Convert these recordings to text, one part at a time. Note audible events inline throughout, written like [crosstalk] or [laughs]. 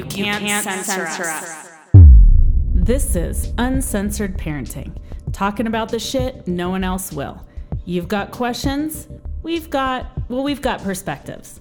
You can't, you can't censor, censor us. us. This is Uncensored Parenting, talking about the shit no one else will. You've got questions, we've got, well, we've got perspectives.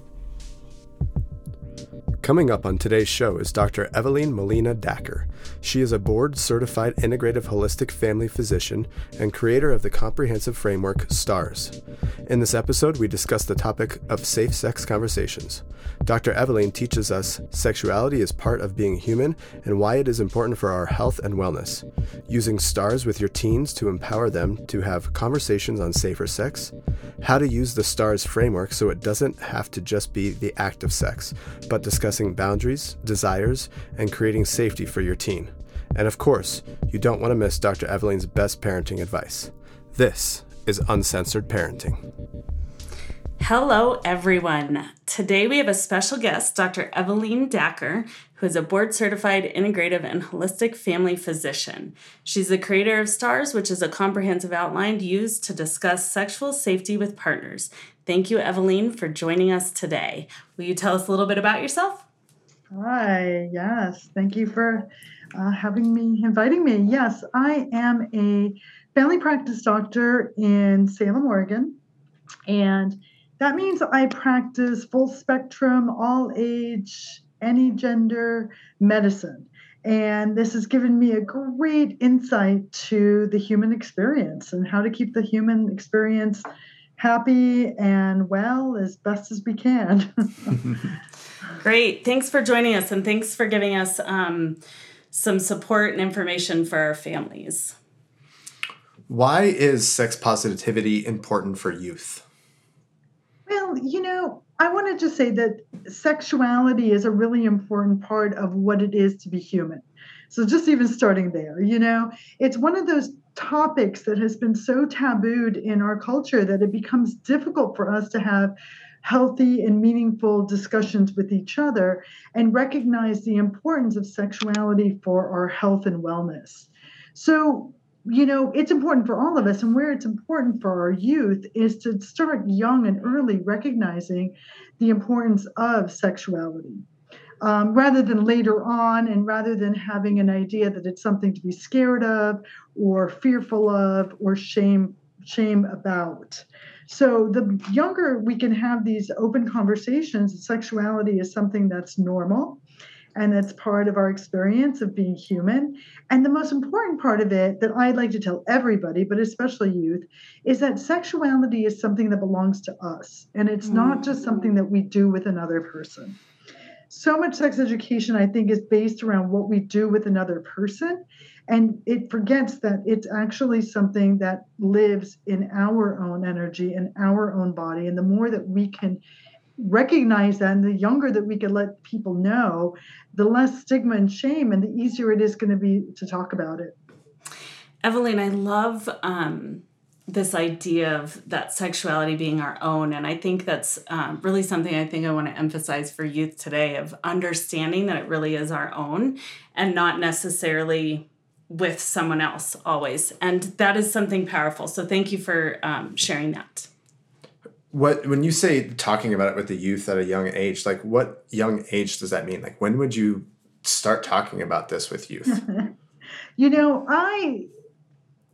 Coming up on today's show is Dr. Evalene Molina Dacker. She is a board certified integrative holistic family physician and creator of the comprehensive framework STARS. In this episode, we discuss the topic of safe sex conversations. Dr. Evalene teaches us sexuality is part of being human and why it is important for our health and wellness. Using STARS with your teens to empower them to have conversations on safer sex, how to use the STARS framework so it doesn't have to just be the act of sex, but boundaries, desires, and creating safety for your teen. And of course, you don't want to miss Dr. Evalene's best parenting advice. This is Uncensored Parenting. Hello, everyone. Today we have a special guest, Dr. Evalene Dacker, who is a board certified integrative and holistic family physician. She's the creator of STARS, which is a comprehensive outline used to discuss sexual safety with partners. Thank you, Evalene, for joining us today. Will you tell us a little bit about yourself? Hi, yes. Thank you for uh, having me, inviting me. Yes, I am a family practice doctor in Salem, Oregon. And that means I practice full spectrum, all age, any gender medicine. And this has given me a great insight to the human experience and how to keep the human experience happy and well as best as we can. [laughs] [laughs] Great. Thanks for joining us and thanks for giving us um, some support and information for our families. Why is sex positivity important for youth? Well, you know, I wanted to just say that sexuality is a really important part of what it is to be human. So, just even starting there, you know, it's one of those topics that has been so tabooed in our culture that it becomes difficult for us to have healthy and meaningful discussions with each other and recognize the importance of sexuality for our health and wellness. So, you know, it's important for all of us, and where it's important for our youth is to start young and early recognizing the importance of sexuality. Um, rather than later on, and rather than having an idea that it's something to be scared of, or fearful of, or shame shame about. So the younger we can have these open conversations, sexuality is something that's normal and that's part of our experience of being human. And the most important part of it that I'd like to tell everybody, but especially youth, is that sexuality is something that belongs to us. And it's not just mm. something that we do with another person. So much sex education, I think, is based around what we do with another person and it forgets that it's actually something that lives in our own energy in our own body and the more that we can recognize that and the younger that we can let people know the less stigma and shame and the easier it is going to be to talk about it. Evalene, i love um, this idea of that sexuality being our own. And i think that's um, really something i think i want to emphasize for youth today of understanding that it really is our own and not necessarily with someone else always. And that is something powerful. So thank you for um, sharing that. What when you say talking about it with the youth at a young age like what young age does that mean? Like when would you start talking about this with youth? [laughs] You know i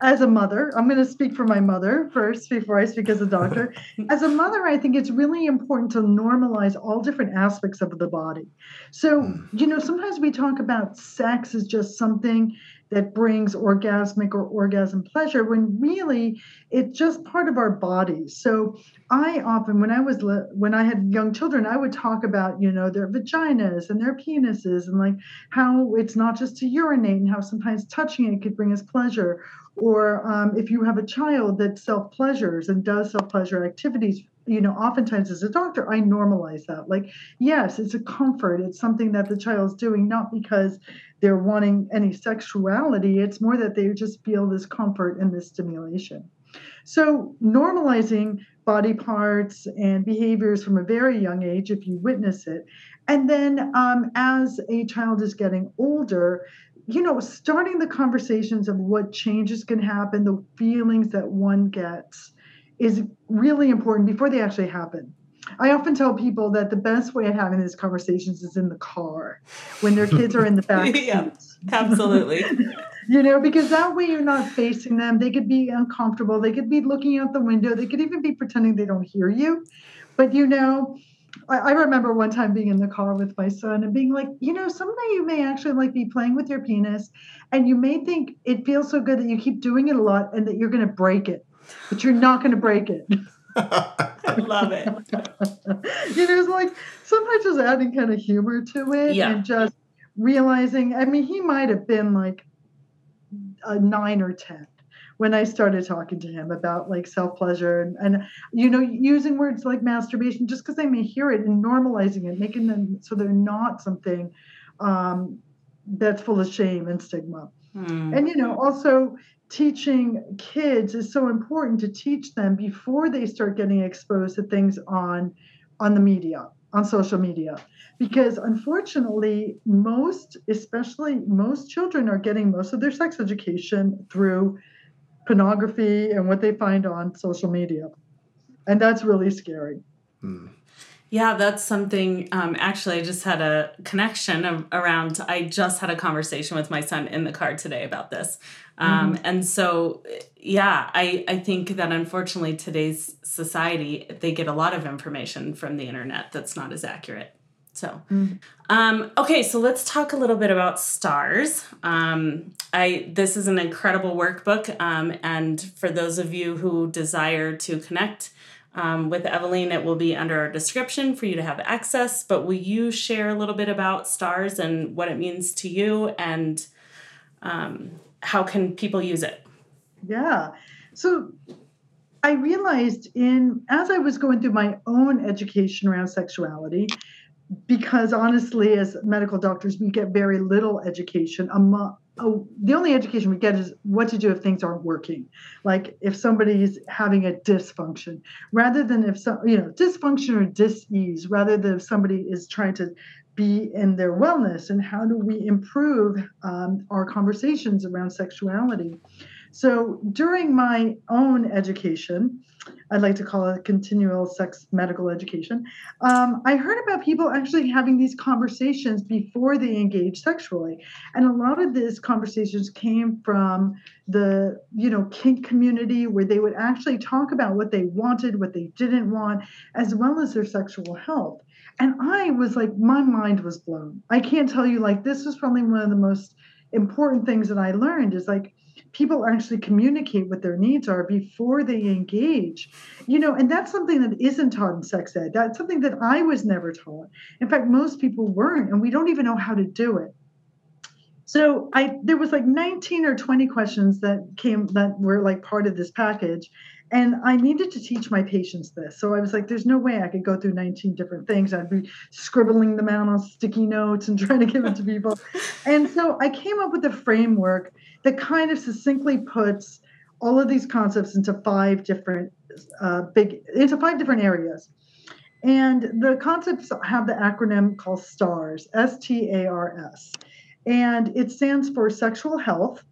as a mother, I'm going to speak for my mother first before I speak as a doctor. [laughs] as a mother, I think it's really important to normalize all different aspects of the body. So, hmm. you know, sometimes we talk about sex as just something that brings orgasmic or orgasm pleasure when really it's just part of our bodies so i often when i was when i had young children i would talk about you know their vaginas and their penises and like how it's not just to urinate and how sometimes touching it could bring us pleasure. Or um, if you have a child that self pleasures and does self pleasure activities you know oftentimes as a doctor i normalize that. Like yes it's a comfort. It's something that the child's doing not because they're wanting any sexuality. It's more that they just feel this comfort and this stimulation. So normalizing body parts and behaviors from a very young age if you witness it. And then um, as a child is getting older you know starting the conversations of what changes can happen the feelings that one gets is really important before they actually happen. I often tell people that the best way of having these conversations is in the car when their kids are in the back [laughs] yeah, absolutely. [laughs] you know, because that way you're not facing them. They could be uncomfortable. They could be looking out the window. They could even be pretending they don't hear you. But you know, I, I remember one time being in the car with my son and being like, you know, someday you may actually like be playing with your penis, and you may think it feels so good that you keep doing it a lot and that you're going to break it, but you're not going to break it. [laughs] I love it. you know, it's like sometimes just adding kind of humor to it Yeah. and just realizing. I mean, he might have been like a nine or ten when I started talking to him about like self pleasure and, and you know using words like masturbation just because they may hear it and normalizing it, making them so they're not something um, that's full of shame and stigma. Hmm. And you know, also teaching kids is so important to teach them before they start getting exposed to things on on the media, on social media. Because unfortunately, most, especially most children are getting most of their sex education through pornography and what they find on social media. And that's really scary. Hmm. Yeah, that's something. Um, actually, I just had a connection of, around. I just had a conversation with my son in the car today about this, um, and so yeah, I I think that unfortunately today's society they get a lot of information from the internet that's not as accurate. So, um, okay, so let's talk a little bit about stars. Um, I this is an incredible workbook, um, and for those of you who desire to connect um, with Evalene, it will be under our description for you to have access. But will you share a little bit about stars and what it means to you, and um, how can people use it? Yeah. So I realized in as I was going through my own education around sexuality, because honestly, as medical doctors, we get very little education. Among, oh, the only education we get is what to do if things aren't working, like if somebody's having a dysfunction, rather than if some, you know, dysfunction or dis-ease, rather than if somebody is trying to be in their wellness and how do we improve um, our conversations around sexuality. So during my own education, I'd like to call it continual sex medical education. Um, I heard about people actually having these conversations before they engage sexually, and a lot of these conversations came from the you know kink community where they would actually talk about what they wanted, what they didn't want, as well as their sexual health. And I was like, my mind was blown. I can't tell you like this was probably one of the most important things that I learned is like people actually communicate what their needs are before they engage you know and that's something that isn't taught in sex ed. That's something that i was never taught. In fact most people weren't and we don't even know how to do it so i there was like 19 or 20 questions that came that were like part of this package and i needed to teach my patients this. So i was like there's no way i could go through 19 different things. I'd be scribbling them out on sticky notes and [laughs] trying to give it to people. And so i came up with a framework that kind of succinctly puts all of these concepts into five different uh, big into five different areas. And the concepts have the acronym called stars s-t-a-r-s and it stands for sexual health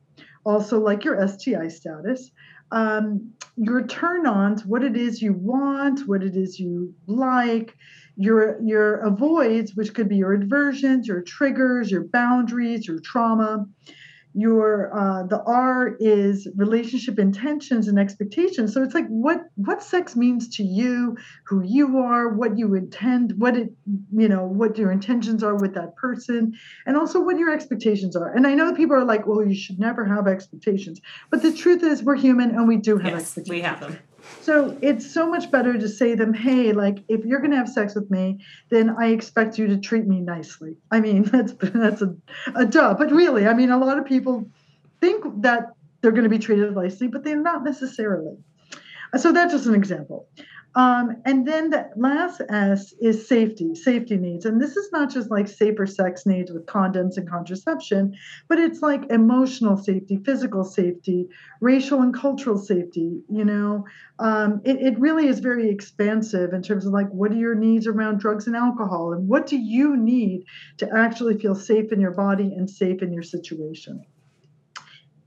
also like your sti status. Um, your turn-ons what it is you want what it is you like your your avoids which could be your aversions your triggers your boundaries your trauma your uh, the R is relationship intentions and expectations. So it's like what what sex means to you, who you are, what you intend, what it you know what your intentions are with that person, and also what your expectations are. And I know that people are like, well, you should never have expectations, but the truth is, we're human and we do have Yes, expectations. we have them. So it's so much better to say them, hey, like if you're gonna have sex with me, then I expect you to treat me nicely. I mean, [laughs] that's that's a, a duh. But really, I mean, a lot of people think that they're gonna be treated nicely, but they're not necessarily. So that's just an example. Um, and then the last S is safety, safety needs. And this is not just like safer sex needs with condoms and contraception, but it's like emotional safety, physical safety, racial and cultural safety. You know, um, it, it really is very expansive in terms of like what are your needs around drugs and alcohol, and what do you need to actually feel safe in your body and safe in your situation.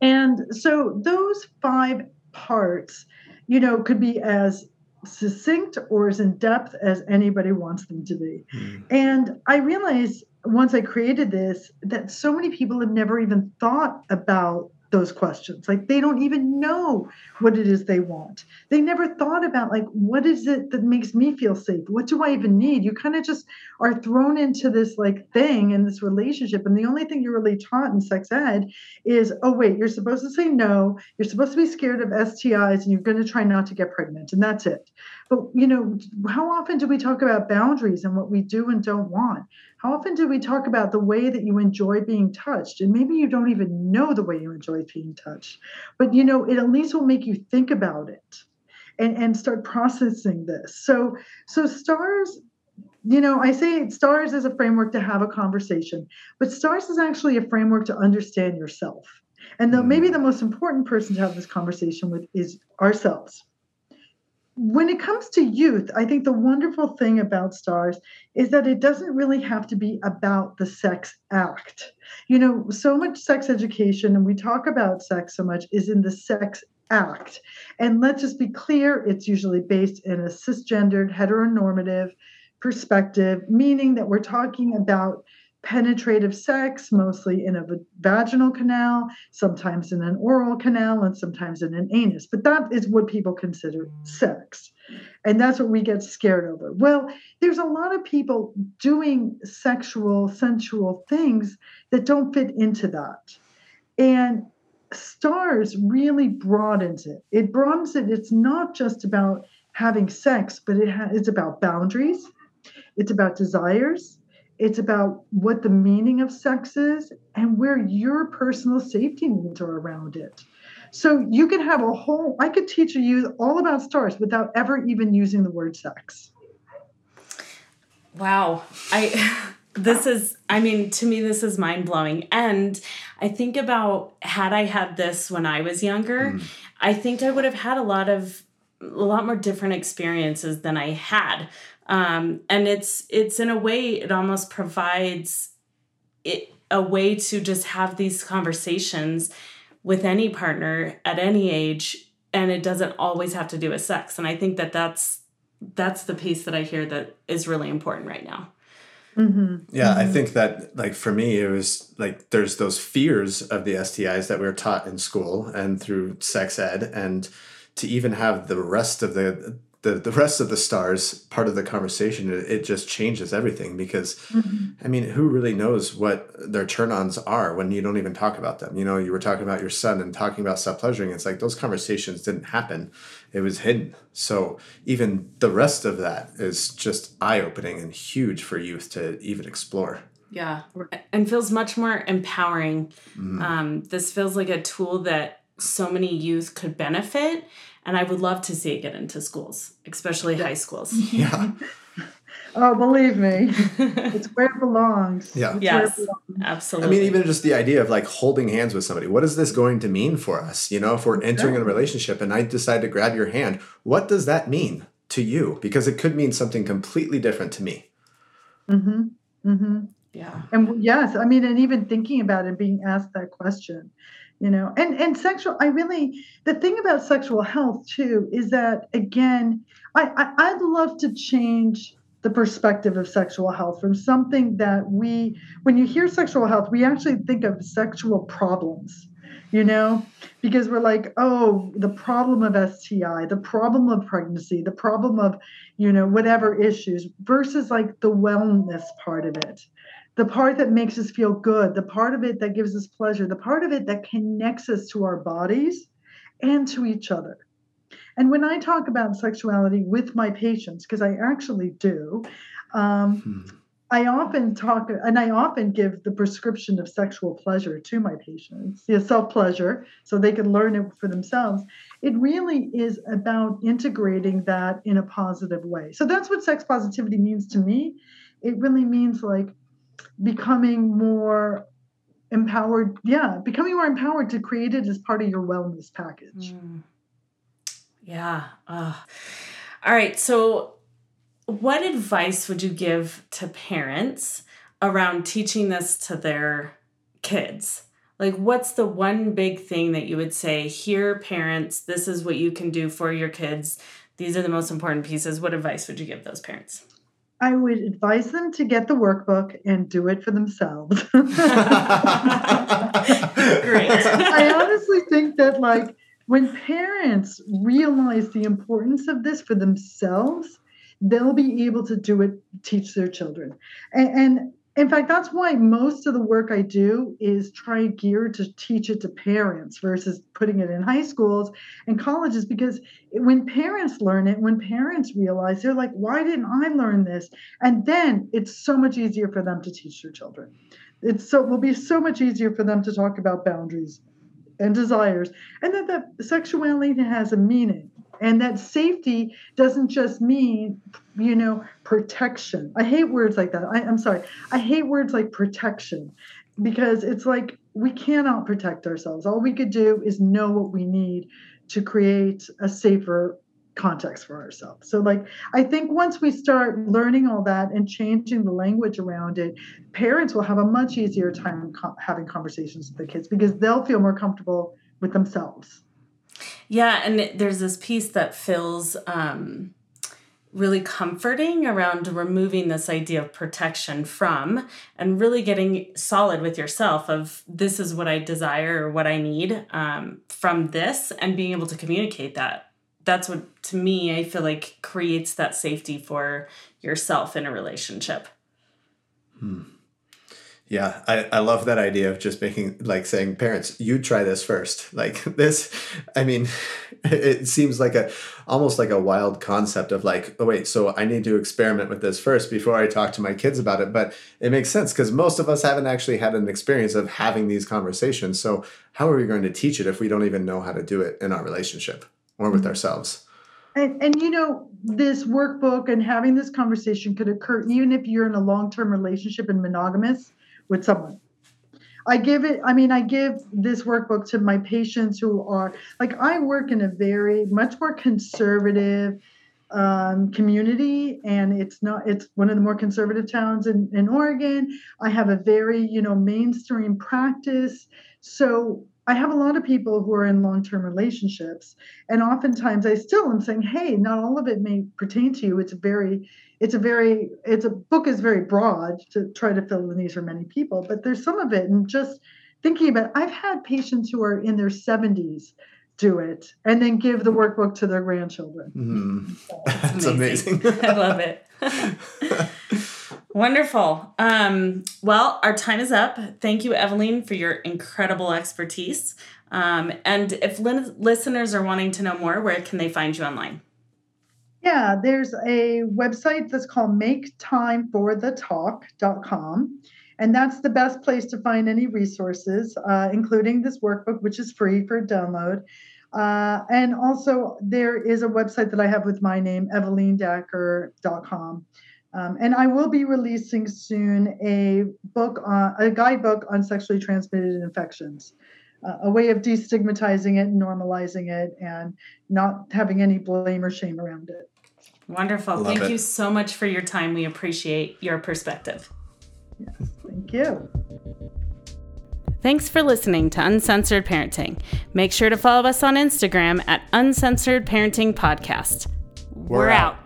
And so those five parts, you know, could be as succinct or as in depth as anybody wants them to be. Mm. And I realized once I created this that so many people have never even thought about those questions. Like they don't even know what it is they want. They never thought about like what is it that makes me feel safe? What do I even need? You kind of just are thrown into this like thing and this relationship and the only thing you're really taught in sex ed is oh wait, you're supposed to say no, you're supposed to be scared of STIs and you're going to try not to get pregnant and that's it. But you know, how often do we talk about boundaries and what we do and don't want? How often do we talk about the way that you enjoy being touched? And maybe you don't even know the way you enjoy being touched, but you know, it at least will make you think about it and, and start processing this. So, so stars, you know, I say stars is a framework to have a conversation, but stars is actually a framework to understand yourself. And the, mm. maybe the most important person to have this conversation with is ourselves when it comes to youth, I think the wonderful thing about stars is that it doesn't really have to be about the sex act. You know, so much sex education, and we talk about sex so much, is in the sex act. And let's just be clear it's usually based in a cisgendered, heteronormative perspective, meaning that we're talking about penetrative sex, mostly in a vaginal canal, sometimes in an oral canal, and sometimes in an anus. But that is what people consider sex. And that's what we get scared over. Well, there's a lot of people doing sexual, sensual things that don't fit into that. And stars really broadens it. It broadens it. It's not just about having sex, but it ha- it's about boundaries, it's about desires, it's about what the meaning of sex is and where your personal safety needs are around it. So you could have a whole, I could teach you all about stars without ever even using the word sex. Wow. I, [laughs] this is, I mean, to me, this is mind blowing. And I think about had I had this when I was younger, mm. I think I would have had a lot of, a lot more different experiences than I had um, and it's it's in a way it almost provides it a way to just have these conversations with any partner at any age and it doesn't always have to do with sex and i think that that's that's the piece that i hear that is really important right now mm-hmm. yeah mm-hmm. i think that like for me it was like there's those fears of the stis that we are taught in school and through sex ed and to even have the rest of the the the rest of the stars part of the conversation it, it just changes everything because mm-hmm. i mean who really knows what their turn-ons are when you don't even talk about them? You know you were talking about your son and talking about self-pleasuring. It's like those conversations didn't happen. It was hidden. So even the rest of that is just eye-opening and huge for youth to even explore. Yeah. And feels much more empowering. Mm-hmm. um, this feels like a tool that so many youth could benefit and I would love to see it get into schools, especially high schools. [laughs] Yeah. [laughs] oh, believe me, [laughs] it's where it belongs. Yeah. It's yes. Belongs. Absolutely. I mean, even just the idea of like holding hands with somebody. What is this going to mean for us? You know, if we're entering a relationship and I decide to grab your hand, what does that mean to you? Because it could mean something completely different to me. Mm-hmm. Mm-hmm. Yeah. And yes, I mean, and even thinking about it, and being asked that question you know and and sexual i really the thing about sexual health too is that again i, I i'd love to change the perspective of sexual health from something that we when you hear sexual health we actually think of sexual problems you know? Because we're like oh the problem of sti the problem of pregnancy the problem of you know whatever issues versus like the wellness part of it the part that makes us feel good, the part of it that gives us pleasure, the part of it that connects us to our bodies and to each other. And when I talk about sexuality with my patients, because I actually do, um, hmm. I often talk and I often give the prescription of sexual pleasure to my patients, yeah, self pleasure, so they can learn it for themselves. It really is about integrating that in a positive way. So that's what sex positivity means to me. It really means like becoming more empowered yeah becoming more empowered to create it as part of your wellness package mm. yeah uh. all right so what advice would you give to parents around teaching this to their kids like what's the one big thing that you would say here parents this is what you can do for your kids these are the most important pieces, what advice would you give those parents? I would advise them to get the workbook and do it for themselves. [laughs] Great. I honestly think that, like, when parents realize the importance of this for themselves, they'll be able to do it, teach their children. And, and in fact, that's why most of the work I do is try gear to teach it to parents versus putting it in high schools and colleges. Because when parents learn it, when parents realize, they're like, why didn't I learn this? And then it's so much easier for them to teach their children. It's so it will be so much easier for them to talk about boundaries and desires, and that the sexuality has a meaning and that safety doesn't just mean you know protection. I hate words like that. I, i'm sorry. I hate words like protection because it's like we cannot protect ourselves. All we could do is know what we need to create a safer context for ourselves. So like i think once we start learning all that and changing the language around it parents will have a much easier time co- having conversations with the kids because they'll feel more comfortable with themselves yeah, and there's this piece that feels um, really comforting around removing this idea of protection from and really getting solid with yourself of this is what I desire or what I need um, from this and being able to communicate that. That's what, to me, I feel like creates that safety for yourself in a relationship. Hmm. Yeah, I, I love that idea of just making like saying parents, you try this first. [laughs] Like this, I mean, [laughs] it seems like a almost like a wild concept of like, oh wait, so I need to experiment with this first before I talk to my kids about it. But it makes sense because most of us haven't actually had an experience of having these conversations. So how are we going to teach it if we don't even know how to do it in our relationship or with mm-hmm. ourselves? And, and you know, this workbook and having this conversation could occur even if you're in a long-term relationship and monogamous with someone. I give it, I mean, I give this workbook to my patients who are like, I work in a very much more conservative um, community, and it's not, it's one of the more conservative towns in, in Oregon. I have a very, you know, mainstream practice. So I have a lot of people who are in long term relationships, and oftentimes I still am saying, hey, not all of it may pertain to you. It's very, it's a very it's a book is very broad to try to fill in these for many people but there's some of it and just thinking about it, i've had patients who are in their 70s do it and then give the workbook to their grandchildren mm. so, that's amazing, amazing. i love it [laughs] wonderful um, well our time is up thank you evalene for your incredible expertise um, and if li- listeners are wanting to know more where can they find you online yeah, there's a website that's called maketimeforthetalk.com. And that's the best place to find any resources, uh, including this workbook, which is free for download. Uh, and also, there is a website that I have with my name, evelindacker.com. Um, and I will be releasing soon a book, uh, a guidebook on sexually transmitted infections a way of destigmatizing it, normalizing it, and not having any blame or shame around it. Wonderful. Love Thank it. you so much for your time. We appreciate your perspective. Yes, thank you. Thanks for listening to Uncensored Parenting. Make sure to follow us on Instagram at Uncensored Parenting Podcast. We're, We're out. out.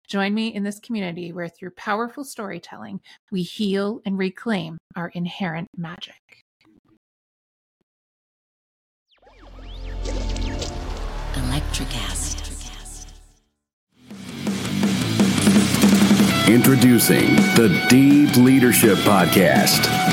Join me in this community where, through powerful storytelling, we heal and reclaim our inherent magic. Electricast. Introducing the Deep Leadership Podcast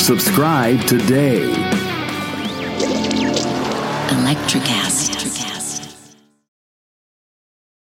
Subscribe today. Electricast.